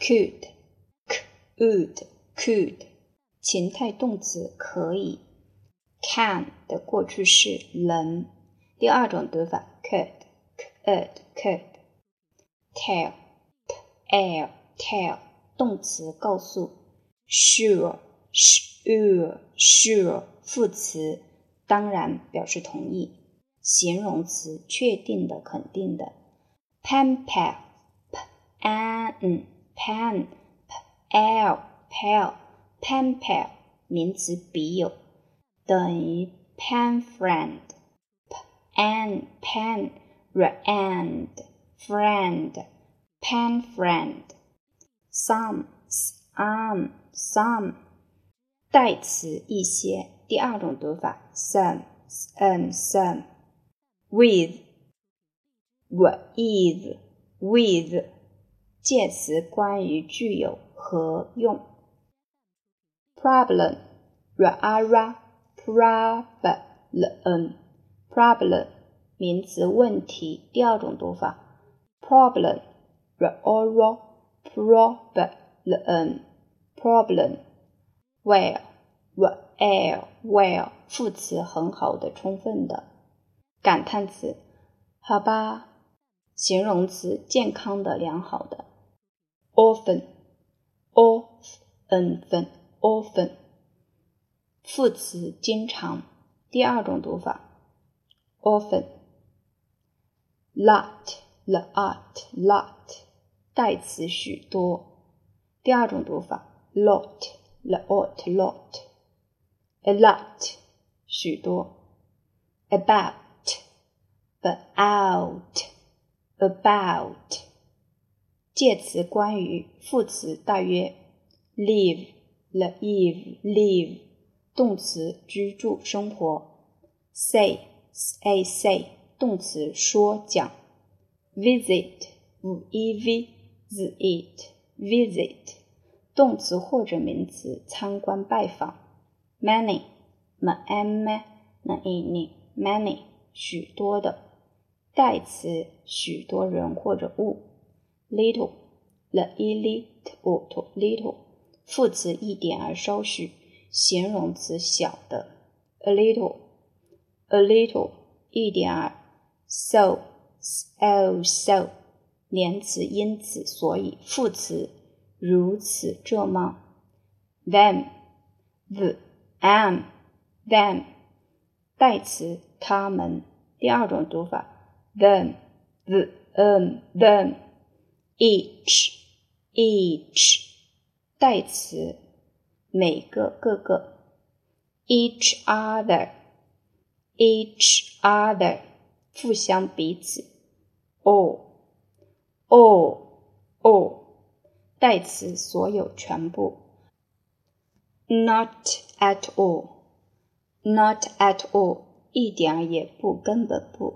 could，could，could，情态动词可以，can 的过去式能。第二种读法，could，could，could，tell，tell，tell，动词告诉，sure，sure，sure，副词当然表示同意，形容词确定的、肯定的，pen pal，pen pen，pal pal。pen pal 名词笔友等于 pen friend pen pen friend friend pen friend some some some 代词一些第二种读法 some um some with with with 介词关于具有和用。problem, ra ra, problem, problem 名词问题，第二种读法 problem, ra ra, problem, problem, well, well, well 副词很好的，充分的，感叹词，好吧，形容词健康的，良好的，often, often often，副词经常，第二种读法，often，lot，lot，lot，代词许多，第二种读法，lot，lot，lot，a lot，许多 about about about 介词关于，副词大约，live。live live 动词居住生活，say say say 动词说讲，visit v e v z it visit 动词或者名词参观拜访，many m a n y n y many 许多的代词许多人或者物，little the little little 副词一点而稍许，形容词小的，a little，a little，一点儿，so，so so，连词因此所以，副词如此这么，them，the am，them，代词他们，第二种读法，them，the them，each，each。代词，每个、各个，each other，each other，互相彼此，all，all，all，代词，所有、全部，not at all，not at all，一点也不，根本不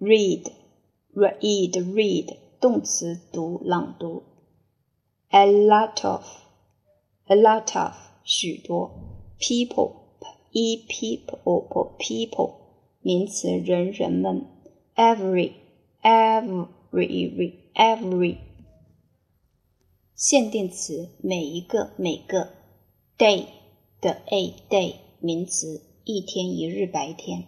，read，read，read，动词，读、朗读，a lot of。a lot of 许多 people e people people 名词人人们 every every every 限定词每一个每个 day 的 a day 名词一天一日白天